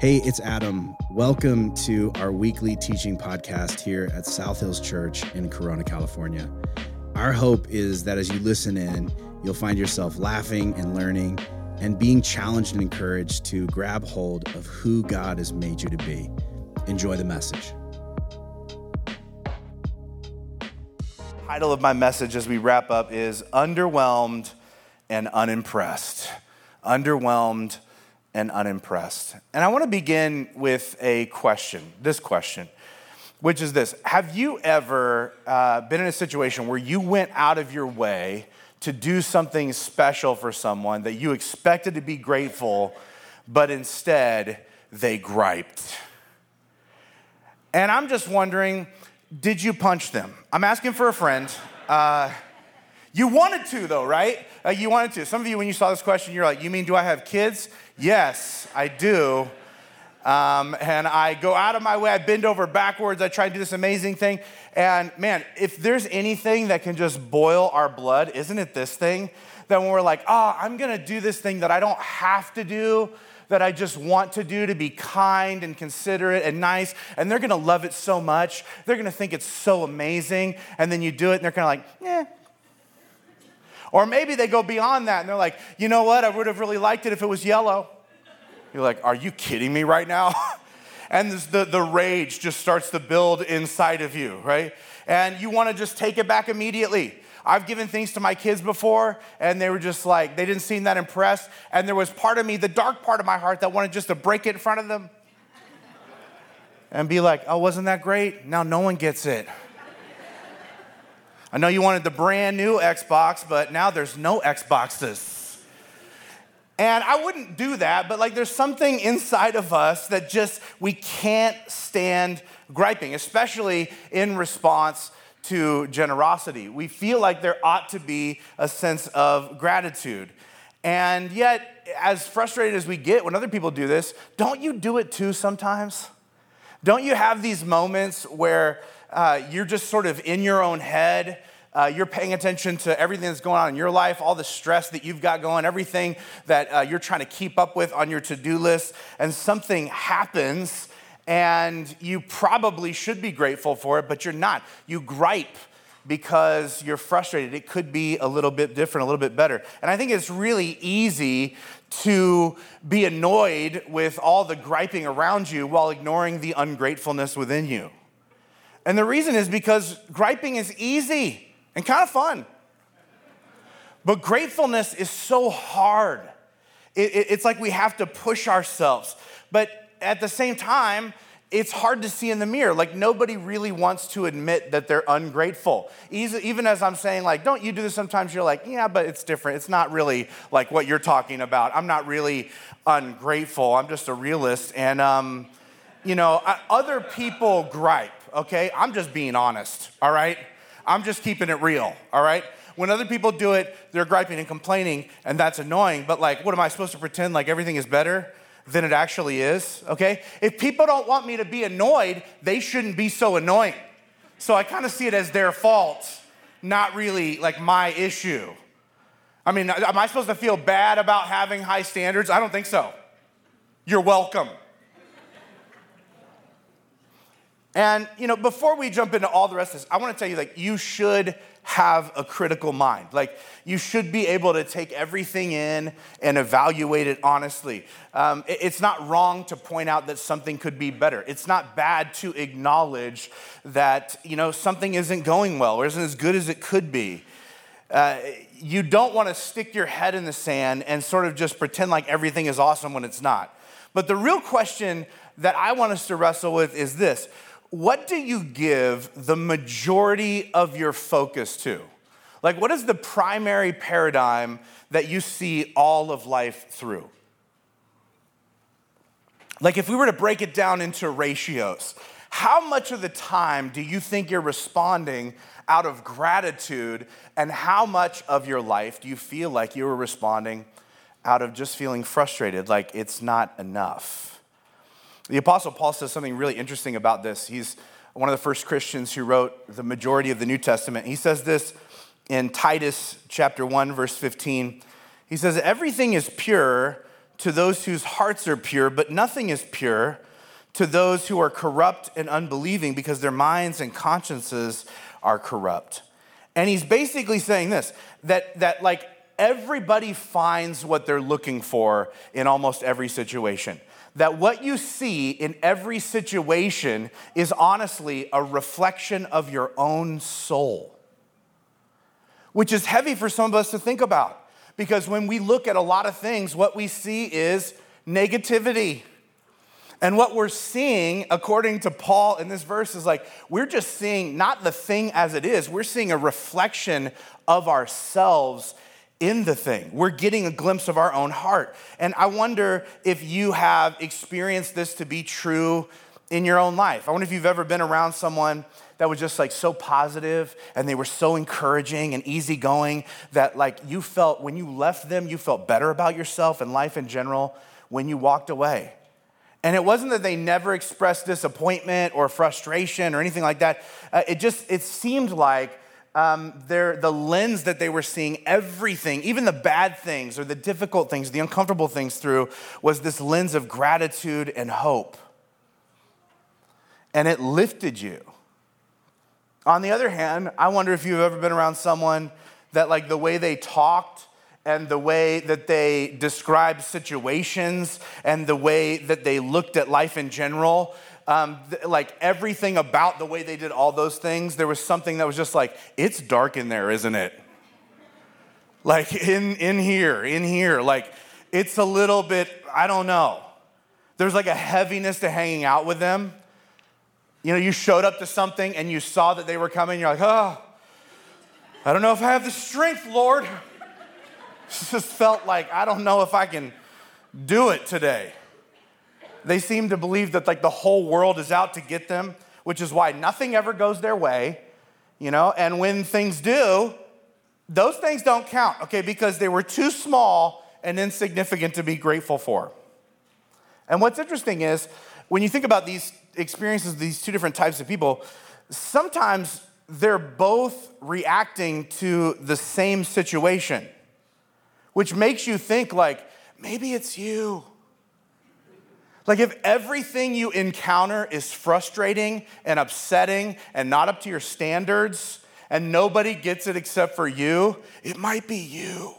Hey, it's Adam. Welcome to our weekly teaching podcast here at South Hills Church in Corona, California. Our hope is that as you listen in, you'll find yourself laughing and learning and being challenged and encouraged to grab hold of who God has made you to be. Enjoy the message. Title of my message as we wrap up is Underwhelmed and Unimpressed. Underwhelmed and unimpressed. And I want to begin with a question this question, which is this Have you ever uh, been in a situation where you went out of your way to do something special for someone that you expected to be grateful, but instead they griped? And I'm just wondering, did you punch them? I'm asking for a friend. Uh, you wanted to, though, right? Uh, you wanted to. Some of you, when you saw this question, you're like, You mean, do I have kids? Yes, I do. Um, and I go out of my way, I bend over backwards, I try to do this amazing thing. And man, if there's anything that can just boil our blood, isn't it this thing? That when we're like, oh, I'm gonna do this thing that I don't have to do, that I just want to do to be kind and considerate and nice, and they're gonna love it so much, they're gonna think it's so amazing, and then you do it and they're kind of like, eh, or maybe they go beyond that and they're like, you know what? I would have really liked it if it was yellow. You're like, are you kidding me right now? and the, the rage just starts to build inside of you, right? And you want to just take it back immediately. I've given things to my kids before, and they were just like, they didn't seem that impressed. And there was part of me, the dark part of my heart, that wanted just to break it in front of them and be like, oh, wasn't that great? Now no one gets it. I know you wanted the brand new Xbox, but now there's no Xboxes. And I wouldn't do that, but like there's something inside of us that just we can't stand griping, especially in response to generosity. We feel like there ought to be a sense of gratitude. And yet, as frustrated as we get when other people do this, don't you do it too sometimes? Don't you have these moments where uh, you're just sort of in your own head. Uh, you're paying attention to everything that's going on in your life, all the stress that you've got going, everything that uh, you're trying to keep up with on your to do list, and something happens, and you probably should be grateful for it, but you're not. You gripe because you're frustrated. It could be a little bit different, a little bit better. And I think it's really easy to be annoyed with all the griping around you while ignoring the ungratefulness within you. And the reason is because griping is easy and kind of fun. But gratefulness is so hard. It, it, it's like we have to push ourselves. But at the same time, it's hard to see in the mirror. Like nobody really wants to admit that they're ungrateful. Even as I'm saying, like, don't you do this sometimes? You're like, yeah, but it's different. It's not really like what you're talking about. I'm not really ungrateful. I'm just a realist. And, um, you know, other people gripe okay? I'm just being honest, all right? I'm just keeping it real, all right? When other people do it, they're griping and complaining, and that's annoying, but like, what am I supposed to pretend like everything is better? than it actually is, okay? If people don't want me to be annoyed, they shouldn't be so annoying. So I kind of see it as their fault, not really like my issue. I mean, am I supposed to feel bad about having high standards? I don't think so. You're welcome. And you know, before we jump into all the rest of this, I want to tell you like you should have a critical mind. Like you should be able to take everything in and evaluate it honestly. Um, it's not wrong to point out that something could be better. It's not bad to acknowledge that you know something isn't going well or isn't as good as it could be. Uh, you don't want to stick your head in the sand and sort of just pretend like everything is awesome when it's not. But the real question that I want us to wrestle with is this what do you give the majority of your focus to? Like, what is the primary paradigm that you see all of life through? Like, if we were to break it down into ratios, how much of the time do you think you're responding out of gratitude, and how much of your life do you feel like you were responding out of just feeling frustrated, like it's not enough? The Apostle Paul says something really interesting about this. He's one of the first Christians who wrote the majority of the New Testament. He says this in Titus chapter 1, verse 15. He says, Everything is pure to those whose hearts are pure, but nothing is pure to those who are corrupt and unbelieving because their minds and consciences are corrupt. And he's basically saying this that, that like everybody finds what they're looking for in almost every situation. That what you see in every situation is honestly a reflection of your own soul, which is heavy for some of us to think about. Because when we look at a lot of things, what we see is negativity. And what we're seeing, according to Paul in this verse, is like we're just seeing not the thing as it is, we're seeing a reflection of ourselves in the thing. We're getting a glimpse of our own heart. And I wonder if you have experienced this to be true in your own life. I wonder if you've ever been around someone that was just like so positive and they were so encouraging and easygoing that like you felt when you left them, you felt better about yourself and life in general when you walked away. And it wasn't that they never expressed disappointment or frustration or anything like that. Uh, it just, it seemed like um, the lens that they were seeing everything, even the bad things or the difficult things, the uncomfortable things through, was this lens of gratitude and hope. And it lifted you. On the other hand, I wonder if you've ever been around someone that, like, the way they talked and the way that they described situations and the way that they looked at life in general, um, th- like everything about the way they did all those things, there was something that was just like, it's dark in there, isn't it? Like in, in here, in here, like it's a little bit, I don't know. There's like a heaviness to hanging out with them. You know, you showed up to something and you saw that they were coming, you're like, oh, I don't know if I have the strength, Lord just felt like, I don't know if I can do it today. They seem to believe that like the whole world is out to get them, which is why nothing ever goes their way, you know, and when things do, those things don't count, okay, because they were too small and insignificant to be grateful for. And what's interesting is when you think about these experiences, these two different types of people, sometimes they're both reacting to the same situation which makes you think like maybe it's you. Like, if everything you encounter is frustrating and upsetting and not up to your standards, and nobody gets it except for you, it might be you.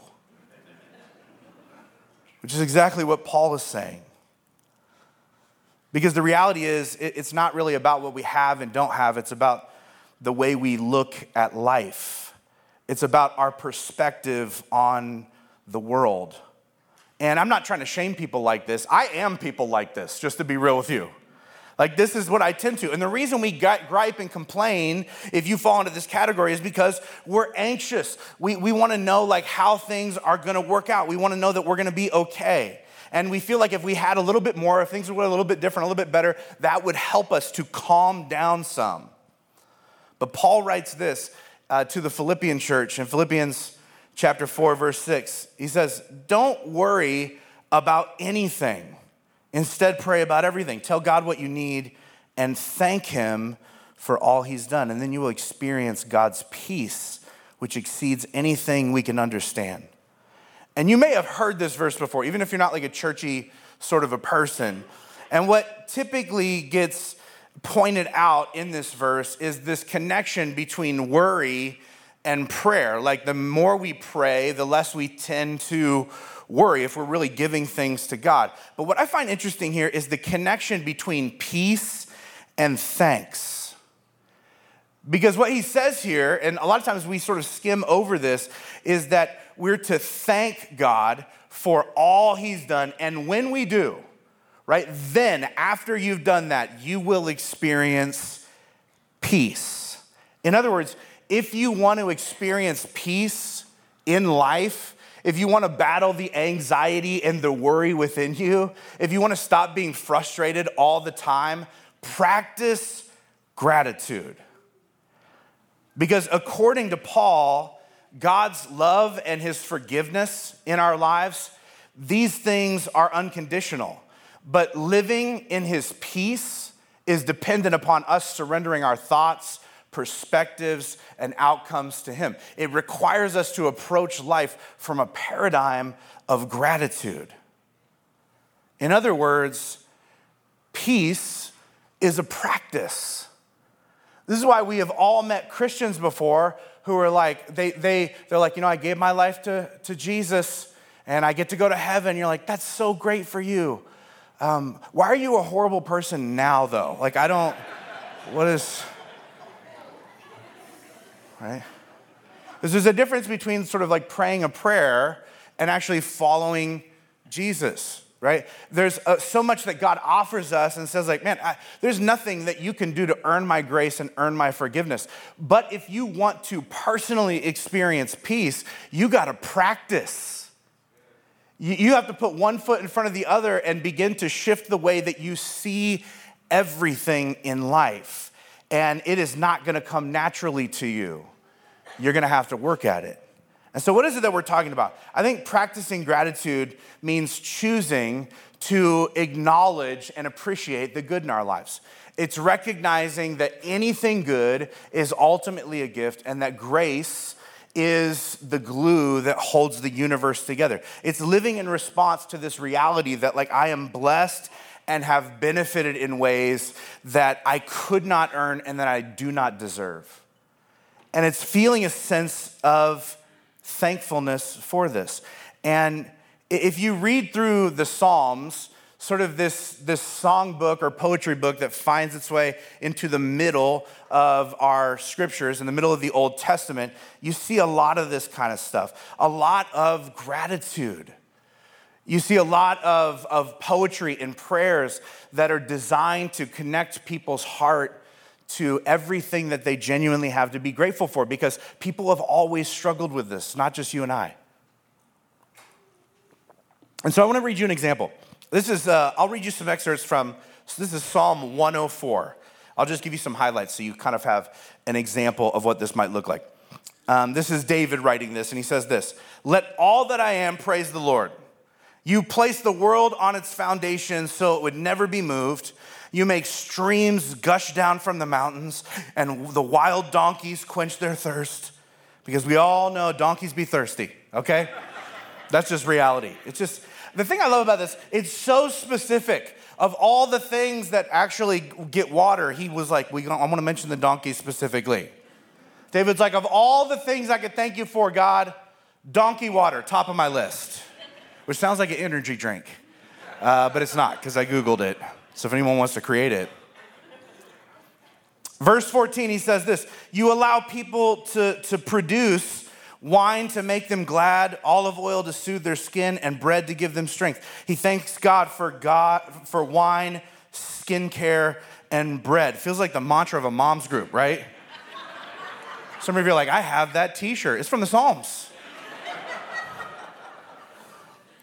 Which is exactly what Paul is saying. Because the reality is, it's not really about what we have and don't have, it's about the way we look at life. It's about our perspective on the world. And I'm not trying to shame people like this. I am people like this, just to be real with you. Like, this is what I tend to. And the reason we gripe and complain, if you fall into this category, is because we're anxious. We, we want to know, like, how things are going to work out. We want to know that we're going to be okay. And we feel like if we had a little bit more, if things were a little bit different, a little bit better, that would help us to calm down some. But Paul writes this uh, to the Philippian church in Philippians chapter 4, verse 6. He says, Don't worry about anything. Instead, pray about everything. Tell God what you need and thank Him for all He's done. And then you will experience God's peace, which exceeds anything we can understand. And you may have heard this verse before, even if you're not like a churchy sort of a person. And what typically gets pointed out in this verse is this connection between worry and prayer. Like the more we pray, the less we tend to worry if we're really giving things to God. But what I find interesting here is the connection between peace and thanks. Because what he says here, and a lot of times we sort of skim over this, is that we're to thank God for all he's done. And when we do, right, then after you've done that, you will experience peace. In other words, if you want to experience peace in life, if you want to battle the anxiety and the worry within you, if you want to stop being frustrated all the time, practice gratitude. Because according to Paul, God's love and his forgiveness in our lives, these things are unconditional. But living in his peace is dependent upon us surrendering our thoughts, perspectives, and outcomes to Him. It requires us to approach life from a paradigm of gratitude. In other words, peace is a practice. This is why we have all met Christians before who are like, they, they, they're like, you know, I gave my life to, to Jesus and I get to go to heaven. You're like, that's so great for you. Um, why are you a horrible person now, though? Like, I don't, what is, right? There's a difference between sort of like praying a prayer and actually following Jesus, right? There's uh, so much that God offers us and says, like, man, I, there's nothing that you can do to earn my grace and earn my forgiveness. But if you want to personally experience peace, you got to practice. You, you have to put one foot in front of the other and begin to shift the way that you see everything in life. And it is not going to come naturally to you. You're to have to work at it. And so, what is it that we're talking about? I think practicing gratitude means choosing to acknowledge and appreciate the good in our lives. It's recognizing that anything good is ultimately a gift and that grace is the glue that holds the universe together. It's living in response to this reality that, like, I am blessed and have benefited in ways that I could not earn and that I do not deserve. And it's feeling a sense of thankfulness for this. And if you read through the Psalms, sort of this, this song book or poetry book that finds its way into the middle of our scriptures, in the middle of the Old Testament, you see a lot of this kind of stuff, a lot of gratitude. You see a lot of, of poetry and prayers that are designed to connect people's heart to everything that they genuinely have to be grateful for because people have always struggled with this, not just you and I. And so I want to read you an example. This is, uh, I'll read you some excerpts from, so this is Psalm 104. I'll just give you some highlights so you kind of have an example of what this might look like. Um, this is David writing this, and he says this Let all that I am praise the Lord. You place the world on its foundation so it would never be moved. You make streams gush down from the mountains, and the wild donkeys quench their thirst. Because we all know donkeys be thirsty, okay? That's just reality. It's just, the thing I love about this, it's so specific. Of all the things that actually get water, he was like, we, I want to mention the donkeys specifically. David's like, of all the things I could thank you for, God, donkey water, top of my list, which sounds like an energy drink, uh, but it's not because I Googled it. So if anyone wants to create it. Verse 14, he says this You allow people to, to produce wine to make them glad, olive oil to soothe their skin, and bread to give them strength. He thanks God for God for wine, skincare, and bread. Feels like the mantra of a mom's group, right? Some of you are like, I have that t-shirt. It's from the Psalms.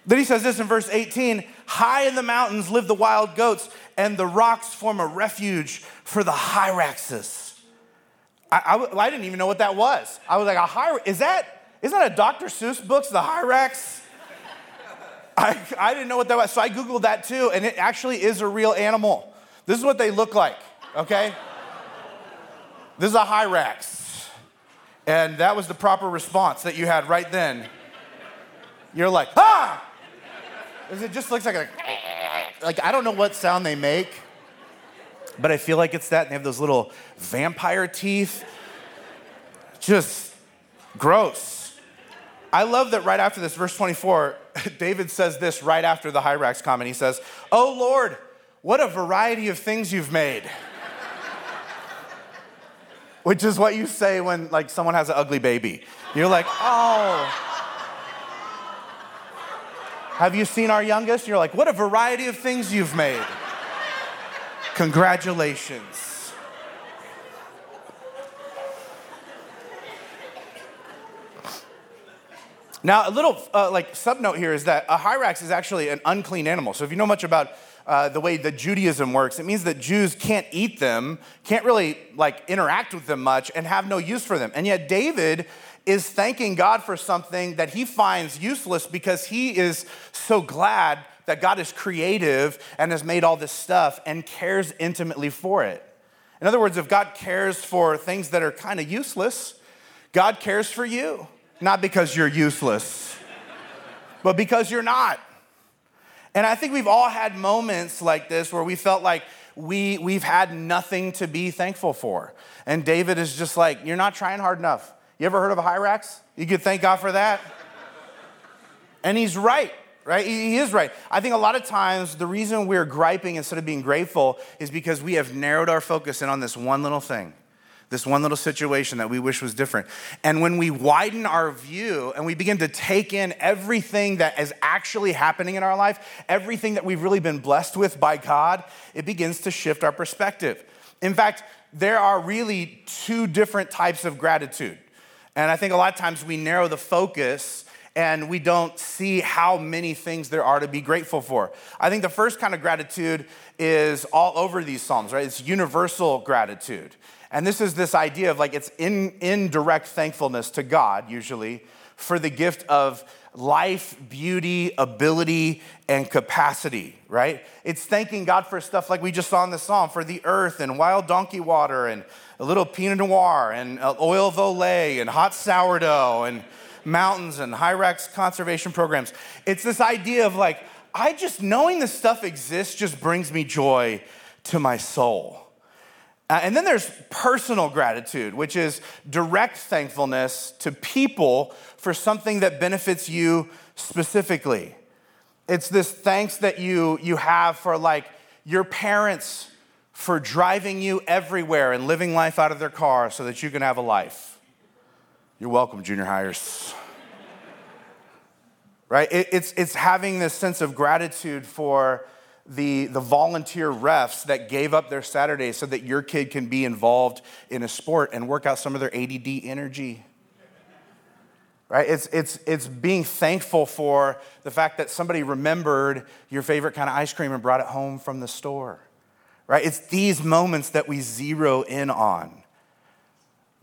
Then he says this in verse 18 High in the mountains live the wild goats, and the rocks form a refuge for the hyraxes. I, I, I didn't even know what that was. I was like, a hyrax, is that, isn't that a Dr. Seuss books, the hyrax? I, I didn't know what that was, so I Googled that too, and it actually is a real animal. This is what they look like, okay? This is a hyrax. And that was the proper response that you had right then. You're like, ah! It just looks like a, like, I don't know what sound they make, but I feel like it's that. And they have those little vampire teeth. Just gross. I love that right after this, verse 24, David says this right after the Hyrax comment. He says, Oh Lord, what a variety of things you've made. Which is what you say when like someone has an ugly baby. You're like, oh. Have you seen our youngest? You're like, what a variety of things you've made. Congratulations. Now, a little uh, like subnote here is that a hyrax is actually an unclean animal. So if you know much about uh, the way that Judaism works, it means that Jews can't eat them, can't really like interact with them much, and have no use for them. And yet David is thanking God for something that he finds useless because he is so glad that God is creative and has made all this stuff and cares intimately for it. In other words, if God cares for things that are kind of useless, God cares for you, not because you're useless, but because you're not. And I think we've all had moments like this where we felt like we, we've had nothing to be thankful for. And David is just like, You're not trying hard enough. You ever heard of a Hyrax? You could thank God for that. and he's right, right? He is right. I think a lot of times the reason we're griping instead of being grateful is because we have narrowed our focus in on this one little thing this one little situation that we wish was different. And when we widen our view and we begin to take in everything that is actually happening in our life, everything that we've really been blessed with by God, it begins to shift our perspective. In fact, there are really two different types of gratitude. And I think a lot of times we narrow the focus and we don't see how many things there are to be grateful for. I think the first kind of gratitude is all over these Psalms, right? It's universal gratitude. And this is this idea of like it's in, indirect thankfulness to God, usually, for the gift of life, beauty, ability, and capacity, right? It's thanking God for stuff like we just saw in the psalm for the earth and wild donkey water and a little pinot noir and uh, oil of Olay and hot sourdough and mountains and Hyrax conservation programs. It's this idea of like, I just knowing this stuff exists just brings me joy to my soul. Uh, and then there's personal gratitude, which is direct thankfulness to people for something that benefits you specifically. It's this thanks that you, you have for like your parents for driving you everywhere and living life out of their car so that you can have a life. You're welcome, junior highers. right? It, it's, it's having this sense of gratitude for the, the volunteer refs that gave up their Saturdays so that your kid can be involved in a sport and work out some of their ADD energy. Right? It's, it's, it's being thankful for the fact that somebody remembered your favorite kind of ice cream and brought it home from the store. Right? It's these moments that we zero in on.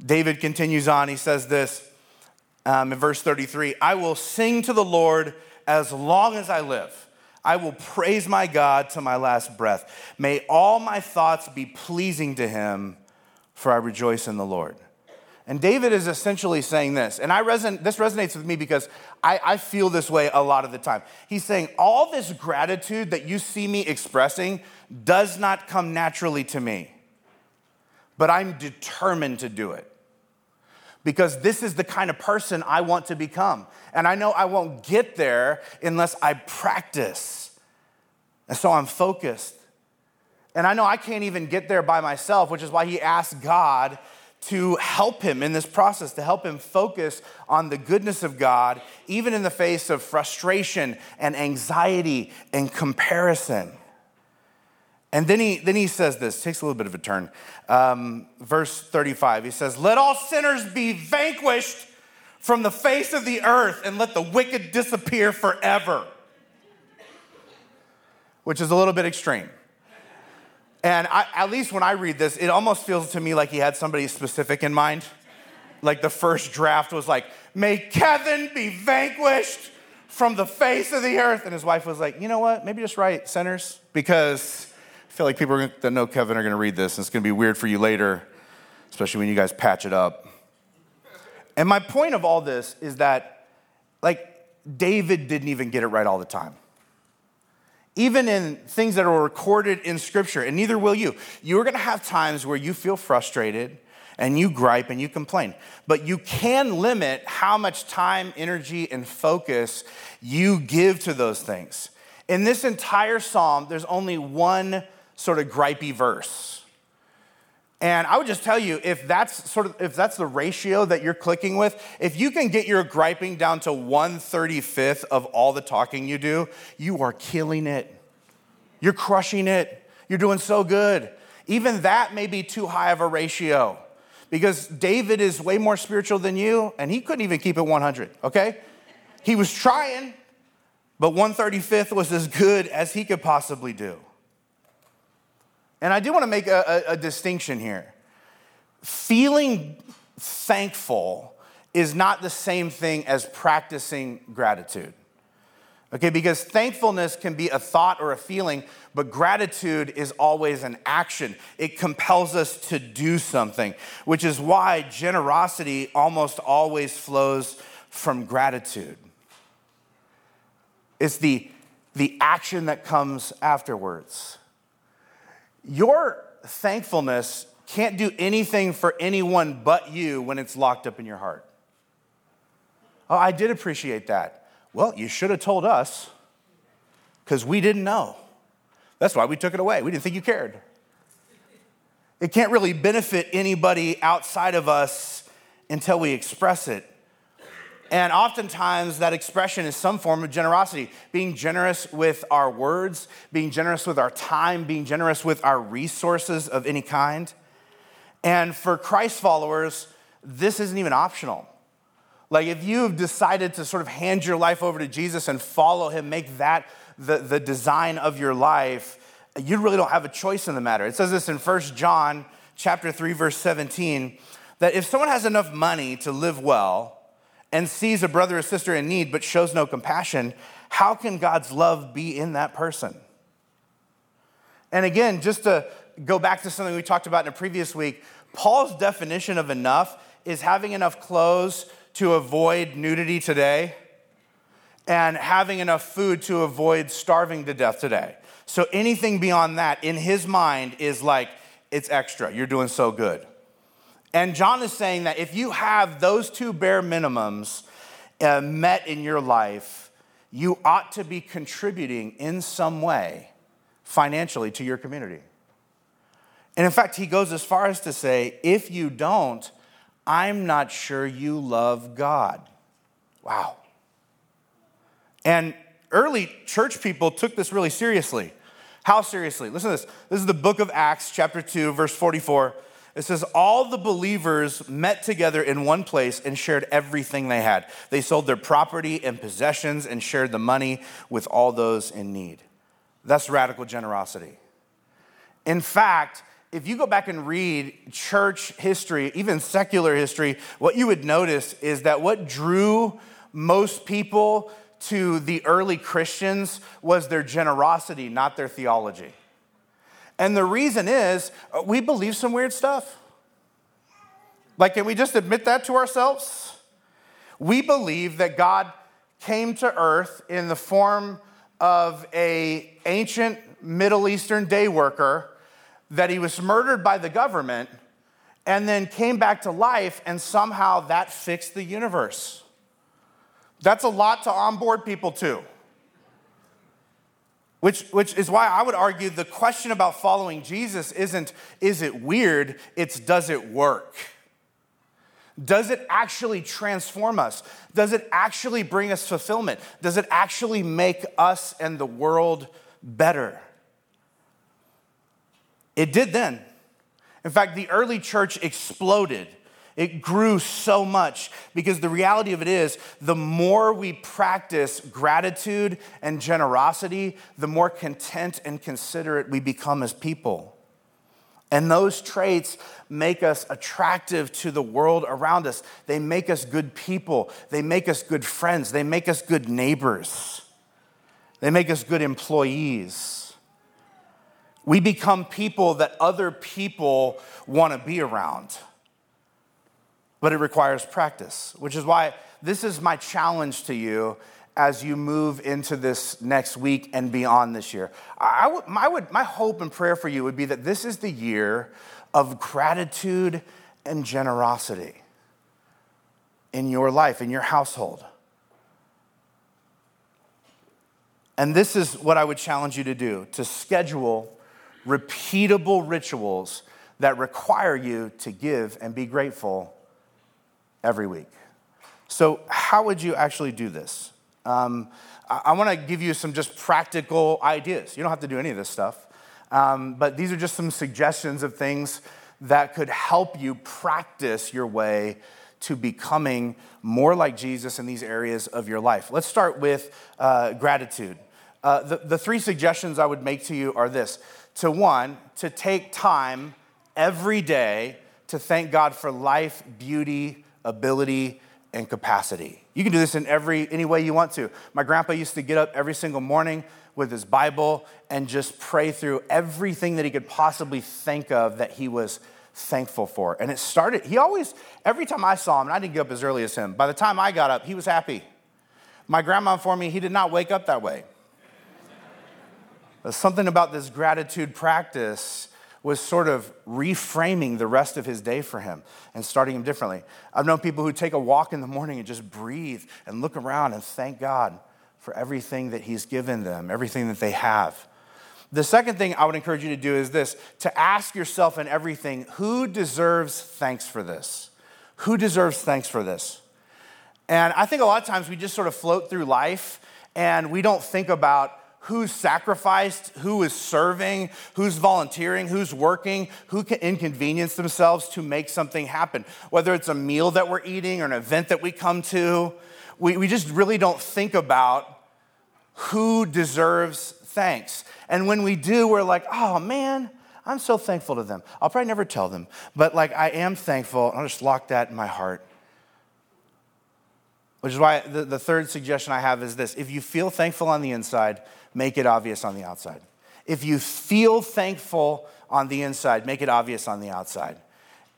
David continues on. He says this um, in verse 33 I will sing to the Lord as long as I live. I will praise my God to my last breath. May all my thoughts be pleasing to him, for I rejoice in the Lord. And David is essentially saying this, and I reson- this resonates with me because I, I feel this way a lot of the time. He's saying, All this gratitude that you see me expressing does not come naturally to me, but I'm determined to do it because this is the kind of person I want to become. And I know I won't get there unless I practice. And so I'm focused. And I know I can't even get there by myself, which is why he asked God to help him in this process, to help him focus on the goodness of God, even in the face of frustration and anxiety and comparison. And then he, then he says this, takes a little bit of a turn. Um, verse 35, he says, Let all sinners be vanquished from the face of the earth and let the wicked disappear forever. Which is a little bit extreme. And I, at least when I read this, it almost feels to me like he had somebody specific in mind. Like the first draft was like, May Kevin be vanquished from the face of the earth. And his wife was like, You know what? Maybe just write sinners because feel like people that know Kevin are going to read this, and it's going to be weird for you later, especially when you guys patch it up. And my point of all this is that, like, David didn't even get it right all the time. Even in things that are recorded in Scripture, and neither will you. You're going to have times where you feel frustrated and you gripe and you complain. But you can limit how much time, energy, and focus you give to those things. In this entire psalm, there's only one sort of gripey verse. And I would just tell you, if that's sort of if that's the ratio that you're clicking with, if you can get your griping down to 135th of all the talking you do, you are killing it. You're crushing it. You're doing so good. Even that may be too high of a ratio because David is way more spiritual than you, and he couldn't even keep it 100, okay? He was trying, but 135th was as good as he could possibly do. And I do want to make a, a, a distinction here. Feeling thankful is not the same thing as practicing gratitude. Okay, because thankfulness can be a thought or a feeling, but gratitude is always an action. It compels us to do something, which is why generosity almost always flows from gratitude. It's the the action that comes afterwards. Your thankfulness can't do anything for anyone but you when it's locked up in your heart. Oh, I did appreciate that. Well, you should have told us because we didn't know. That's why we took it away. We didn't think you cared. It can't really benefit anybody outside of us until we express it. And oftentimes, that expression is some form of generosity being generous with our words, being generous with our time, being generous with our resources of any kind. And for Christ followers, this isn't even optional. Like, if you've decided to sort of hand your life over to Jesus and follow him, make that the, the design of your life, you really don't have a choice in the matter. It says this in 1 John chapter 3, verse 17, that if someone has enough money to live well, and sees a brother or sister in need but shows no compassion, how can God's love be in that person? And again, just to go back to something we talked about in a previous week, Paul's definition of enough is having enough clothes to avoid nudity today and having enough food to avoid starving to death today. So anything beyond that in his mind is like, it's extra. You're doing so good. And John is saying that if you have those two bare minimums uh, met in your life, you ought to be contributing in some way financially to your community. And in fact, he goes as far as to say, if you don't, I'm not sure you love God. Wow. And early church people took this really seriously. How seriously? Listen to this. This is the book of Acts, chapter 2, verse 44. It says, All the believers met together in one place and shared everything they had. They sold their property and possessions and shared the money with all those in need. That's radical generosity. In fact, if you go back and read church history, even secular history, what you would notice is that what drew most people to the early Christians was their generosity, not their theology. And the reason is uh, we believe some weird stuff. Like, can we just admit that to ourselves? We believe that God came to earth in the form of a ancient Middle Eastern day worker, that he was murdered by the government, and then came back to life, and somehow that fixed the universe. That's a lot to onboard people to. Which, which is why I would argue the question about following Jesus isn't, is it weird? It's, does it work? Does it actually transform us? Does it actually bring us fulfillment? Does it actually make us and the world better? It did then. In fact, the early church exploded it grew so much because the reality of it is the more we practice gratitude and generosity, the more content and considerate we become as people. And those traits make us attractive to the world around us. They make us good people. They make us good friends. They make us good neighbors. They make us good employees. We become people that other people want to be around but it requires practice, which is why this is my challenge to you as you move into this next week and beyond this year. I would, my, would, my hope and prayer for you would be that this is the year of gratitude and generosity in your life, in your household. And this is what I would challenge you to do to schedule repeatable rituals that require you to give and be grateful every week. So, how would you actually do this? Um, I, I want to give you some just practical ideas. You don't have to do any of this stuff, um, but these are just some suggestions of things that could help you practice your way to becoming more like Jesus in these areas of your life. Let's start with uh, gratitude. Uh, the, the three suggestions I would make to you are this to one, to take time every day to thank God for life, beauty, ability, and capacity. You can do this in every any way you want to. My grandpa used to get up every single morning with his Bible and just pray through everything that he could possibly think of that he was thankful for. And it started, he always, every time I saw him, and I didn't get up as early as him, by the time I got up, he was happy. My grandma informed me he did not wake up that way. There's something about this gratitude practice was sort of reframing the rest of his day for him and starting him differently. I've known people who take a walk in the morning and just breathe and look around and thank God for everything that he's given them, everything that they have. The second thing I would encourage you to do is this to ask yourself in everything who deserves thanks for this? Who deserves thanks for this? And I think a lot of times we just sort of float through life and we don't think about who's sacrificed, who is serving, who's volunteering, who's working, who can inconvenience themselves to make something happen. Whether it's a meal that we're eating or an event that we come to, we, we just really don't think about who deserves thanks. And when we do, we're like, oh man, I'm so thankful to them. I'll probably never tell them, but like I am thankful. I'll just lock that in my heart. Which is why the, the third suggestion I have is this if you feel thankful on the inside, make it obvious on the outside. If you feel thankful on the inside, make it obvious on the outside.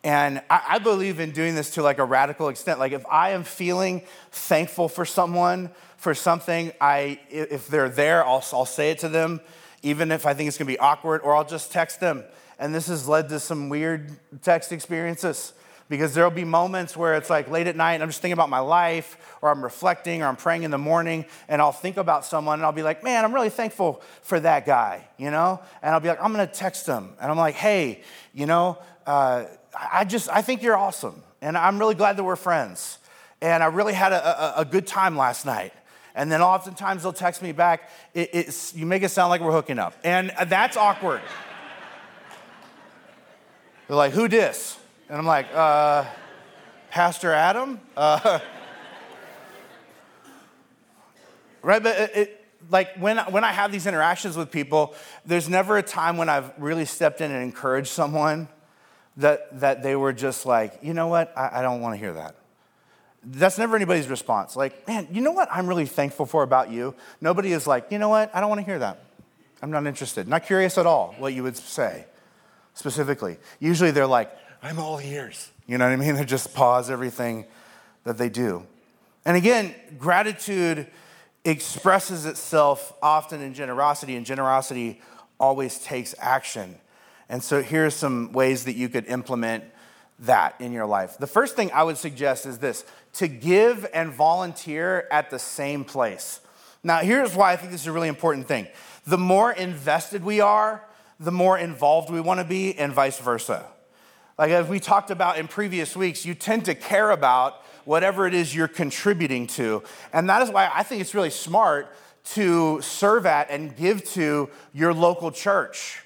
And I, believe in doing this to like a radical extent. Like if I am feeling thankful for someone, for something, I if they're there, I'll, I'll say it to them, even if I think it's gonna be awkward, or I'll just text them. And this has led to some weird text experiences because there'll be moments where it's like late at night and I'm just thinking about my life or I'm reflecting or I'm praying in the morning and I'll think about someone and I'll be like, man, I'm really thankful for that guy, you know? And I'll be like, I'm gonna text him and I'm like, hey, you know, uh, I just, I think you're awesome and I'm really glad that we're friends. And I really had a, a, a good time last night. And then oftentimes they'll text me back, it, you make it sound like we're hooking up. And that's awkward. They're like, who dis? And I'm like, uh, Pastor Adam? Uh, right? But it, it, like when, when I have these interactions with people, there's never a time when I've really stepped in and encouraged someone that, that they were just like, you know what? I, I don't want to hear that. That's never anybody's response. Like, man, you know what I'm really thankful for about you? Nobody is like, you know what? I don't want to hear that. I'm not interested. Not curious at all what you would say specifically. Usually they're like, I'm all ears. You know what I mean? They just pause everything that they do. And again, gratitude expresses itself often in generosity, and generosity always takes action. And so here are some ways that you could implement that in your life. The first thing I would suggest is this to give and volunteer at the same place. Now, here's why I think this is a really important thing. The more invested we are, the more involved we want to be, and vice versa. Like as we talked about in previous weeks, you tend to care about whatever it is you're contributing to. And that is why I think it's really smart to serve at and give to your local church.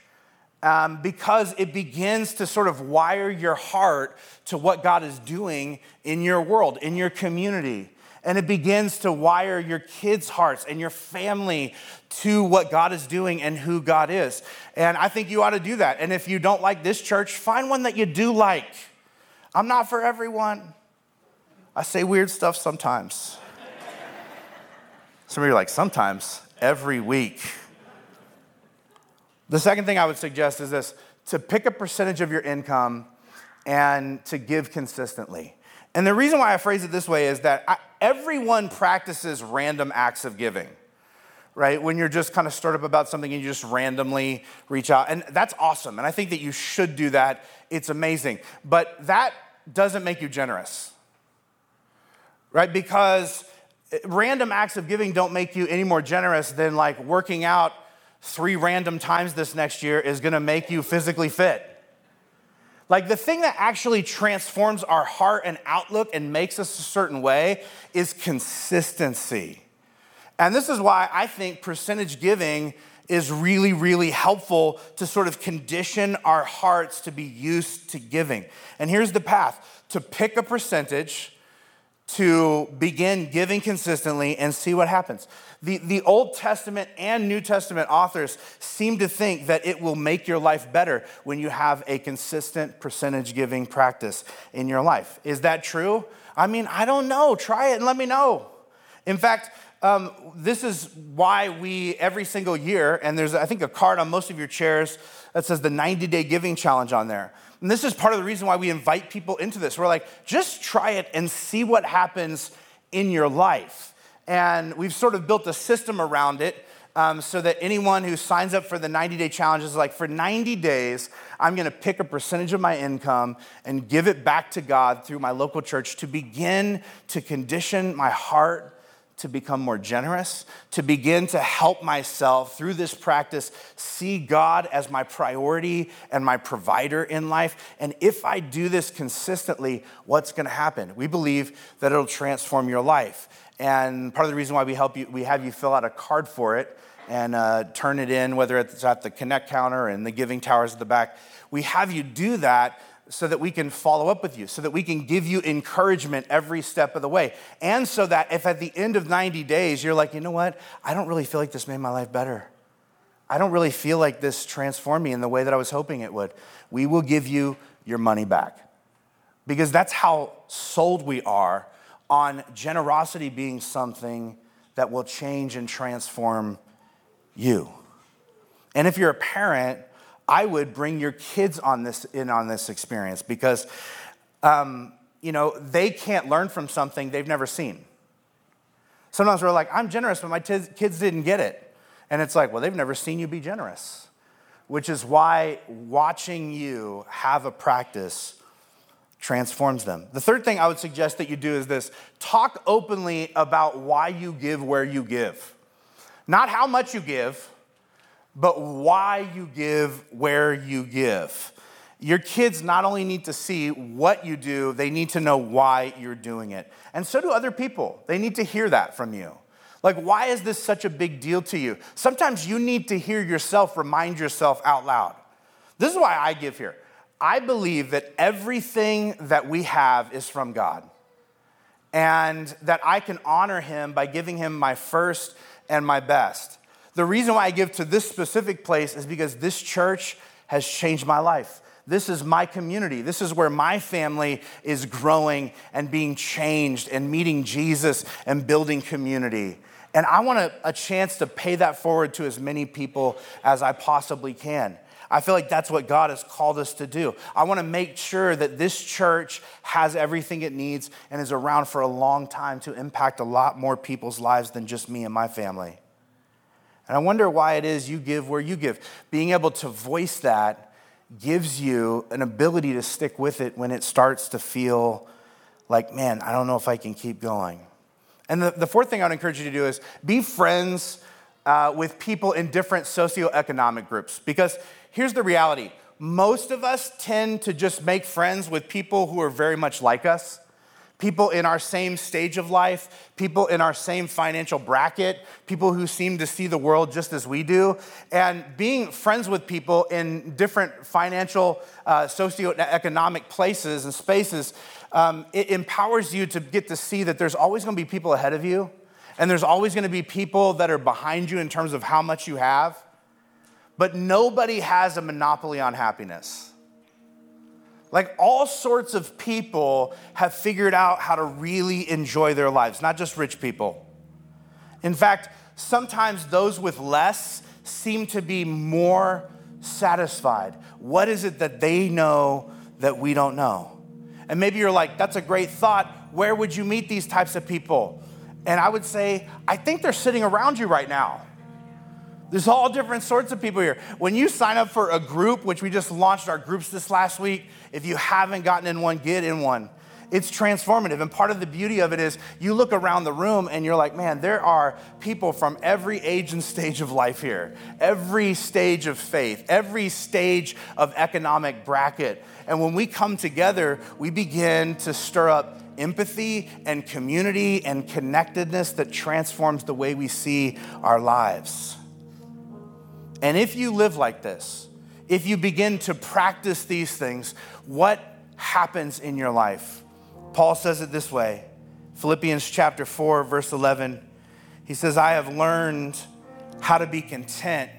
Um, because it begins to sort of wire your heart to what God is doing in your world, in your community and it begins to wire your kids' hearts and your family to what God is doing and who God is. And I think you ought to do that. And if you don't like this church, find one that you do like. I'm not for everyone. I say weird stuff sometimes. Some of you are like, sometimes, every week. The second thing I would suggest is this to pick a percentage of your income and to give consistently. And the reason why I phrase it this way is that I, everyone practices random acts of giving, right? When you're just kind of stirred up about something and you just randomly reach out. And that's awesome. And I think that you should do that. It's amazing. But that doesn't make you generous, right? Because eh, random acts of giving don't make you any more generous than like working out three random times this next year is gonna make you physically fit. Like the thing that actually transforms our heart and outlook and makes us a certain way is consistency. And this is why I think percentage giving is really, really helpful to sort of condition our hearts to be used to giving. And here's the path to pick a percentage, to begin giving consistently, and see what happens. The, the Old Testament and New Testament authors seem to think that it will make your life better when you have a consistent percentage giving practice in your life. Is that true? I mean, I don't know. Try it and let me know. In fact, um, this is why we, every single year, and there's, I think, a card on most of your chairs that says the 90 day giving challenge on there. And this is part of the reason why we invite people into this. We're like, just try it and see what happens in your life. And we've sort of built a system around it um, so that anyone who signs up for the 90 day challenge is like, for 90 days, I'm gonna pick a percentage of my income and give it back to God through my local church to begin to condition my heart to become more generous, to begin to help myself through this practice see God as my priority and my provider in life. And if I do this consistently, what's going to happen? We believe that it'll transform your life. And part of the reason why we help you, we have you fill out a card for it and uh, turn it in, whether it's at the Connect counter and the giving towers at the back. We have you do that so that we can follow up with you, so that we can give you encouragement every step of the way. And so that if at the end of 90 days you're like, you know what, I don't really feel like this made my life better. I don't really feel like this transformed me in the way that I was hoping it would. We will give you your money back. Because that's how sold we are on generosity being something that will change and transform you. And if you're a parent, I would bring your kids on this in on this experience because, um, you know, they can't learn from something they've never seen. Sometimes we're like, I'm generous, but my t- kids didn't get it. And it's like, well, they've never seen you be generous, which is why watching you have a practice transforms them. The third thing I would suggest that you do is this talk openly about why you give where you give. Not how much you give, but why you give where you give. Your kids not only need to see what you do, they need to know why you're doing it. And so do other people. They need to hear that from you. Like, why is this such a big deal to you? Sometimes you need to hear yourself remind yourself out loud. This is why I give here. I believe that everything that we have is from God, and that I can honor Him by giving Him my first and my best. The reason why I give to this specific place is because this church has changed my life. This is my community. This is where my family is growing and being changed and meeting Jesus and building community. And I want a, a chance to pay that forward to as many people as I possibly can. I feel like that's what God has called us to do. I want to make sure that this church has everything it needs and is around for a long time to impact a lot more people's lives than just me and my family. And I wonder why it is you give where you give. Being able to voice that gives you an ability to stick with it when it starts to feel like, man, I don't know if I can keep going. And the, the fourth thing I would encourage you to do is be friends uh, with people in different socioeconomic groups. Because here's the reality most of us tend to just make friends with people who are very much like us people in our same stage of life, people in our same financial bracket, people who seem to see the world just as we do. And being friends with people in different financial, uh, socioeconomic places and spaces, um, it empowers you to get to see that there's always gonna be people ahead of you, and there's always gonna be people that are behind you in terms of how much you have. But nobody has a monopoly on happiness. Like all sorts of people have figured out how to really enjoy their lives, not just rich people. In fact, sometimes those with less seem to be more satisfied. What is it that they know that we don't know? And maybe you're like, that's a great thought. Where would you meet these types of people? And I would say, I think they're sitting around you right now. There's all different sorts of people here. When you sign up for a group, which we just launched our groups this last week, if you haven't gotten in one, get in one. It's transformative. And part of the beauty of it is you look around the room and you're like, man, there are people from every age and stage of life here, every stage of faith, every stage of economic bracket. And when we come together, we begin to stir up empathy and community and connectedness that transforms the way we see our lives. And if you live like this, if you begin to practice these things, what happens in your life? Paul says it this way Philippians chapter 4, verse 11. He says, I have learned how to be content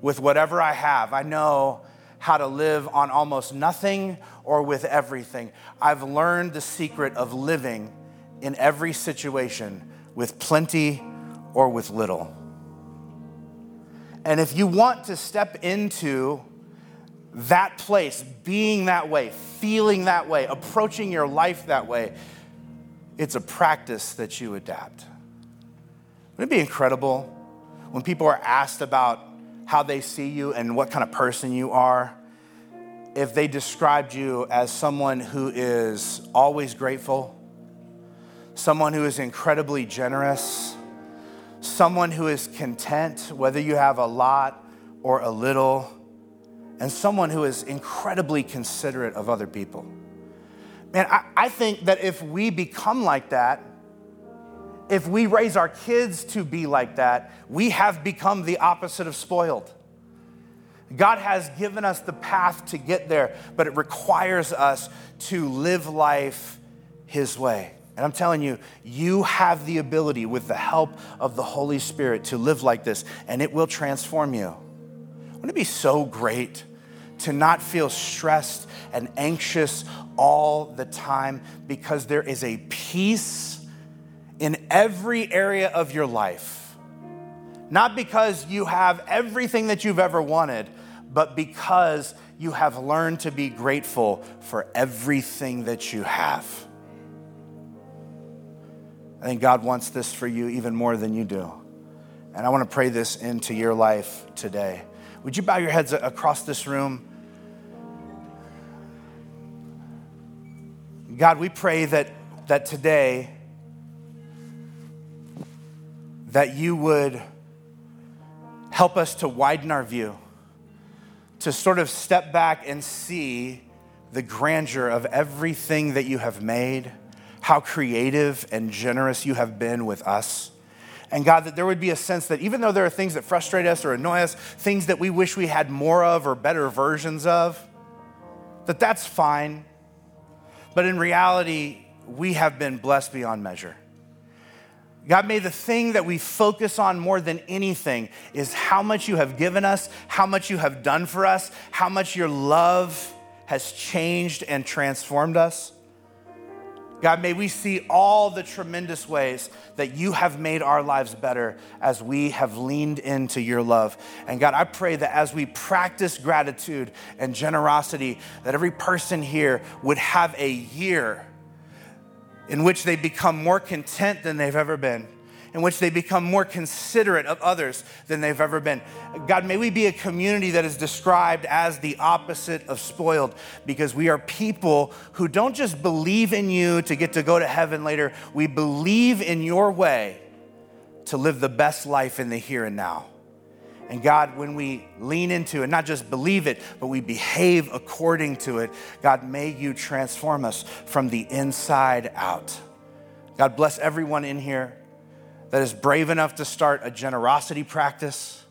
with whatever I have. I know how to live on almost nothing or with everything. I've learned the secret of living in every situation with plenty or with little. And if you want to step into that place, being that way, feeling that way, approaching your life that way, it's a practice that you adapt. Wouldn't it be incredible when people are asked about how they see you and what kind of person you are, if they described you as someone who is always grateful, someone who is incredibly generous, someone who is content, whether you have a lot or a little, and someone who is incredibly considerate of other people. Man, I, I think that if we become like that, if we raise our kids to be like that, we have become the opposite of spoiled. God has given us the path to get there, but it requires us to live life His way. And I'm telling you, you have the ability, with the help of the Holy Spirit, to live like this, and it will transform you. Wouldn't it be so great to not feel stressed and anxious all the time because there is a peace in every area of your life. Not because you have everything that you've ever wanted, but because you have learned to be grateful for everything that you have. I think God wants this for you even more than you do. And I want to pray this into your life today. Would you bow your heads across this room? God, we pray that, that today that you would help us to widen our view, to sort of step back and see the grandeur of everything that you have made, how creative and generous you have been with us. And God, that there would be a sense that even though there are things that frustrate us or annoy us, things that we wish we had more of or better versions of, that that's fine. But in reality, we have been blessed beyond measure. God, may the thing that we focus on more than anything is how much you have given us, how much you have done for us, how much your love has changed and transformed us. God, may we see all the tremendous ways that you have made our lives better as we have leaned into your love. And God, I pray that as we practice gratitude and generosity, that every person here would have a year in which they become more content than they've ever been, in which they become more considerate of others than they've ever been. God, may we be a community that is described as the opposite of spoiled because we are people who don't just believe in you to get to go to heaven later, we believe in your way to live the best life in the here and now. And God, when we lean into it, not just believe it, but we behave according to it, God, may you transform us from the inside out. God, bless everyone in here that is brave enough to start a generosity practice,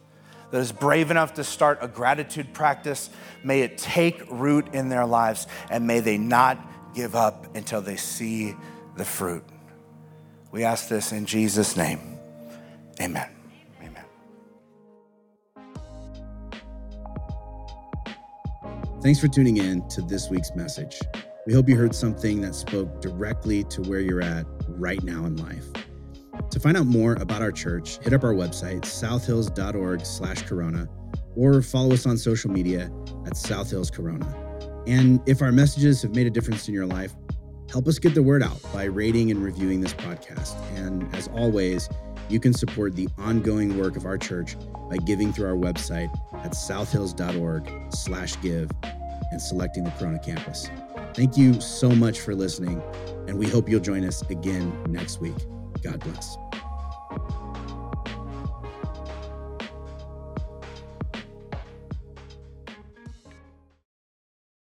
that is brave enough to start a gratitude practice. May it take root in their lives, and may they not give up until they see the fruit. We ask this in Jesus' name. Amen. Amen. Thanks for tuning in to this week's message. We hope you heard something that spoke directly to where you're at right now in life. To find out more about our church, hit up our website, southhills.org slash corona, or follow us on social media at Southhills Corona. And if our messages have made a difference in your life, help us get the word out by rating and reviewing this podcast. And as always, you can support the ongoing work of our church by giving through our website at southhills.org slash give and selecting the Corona campus. Thank you so much for listening, and we hope you'll join us again next week. God bless.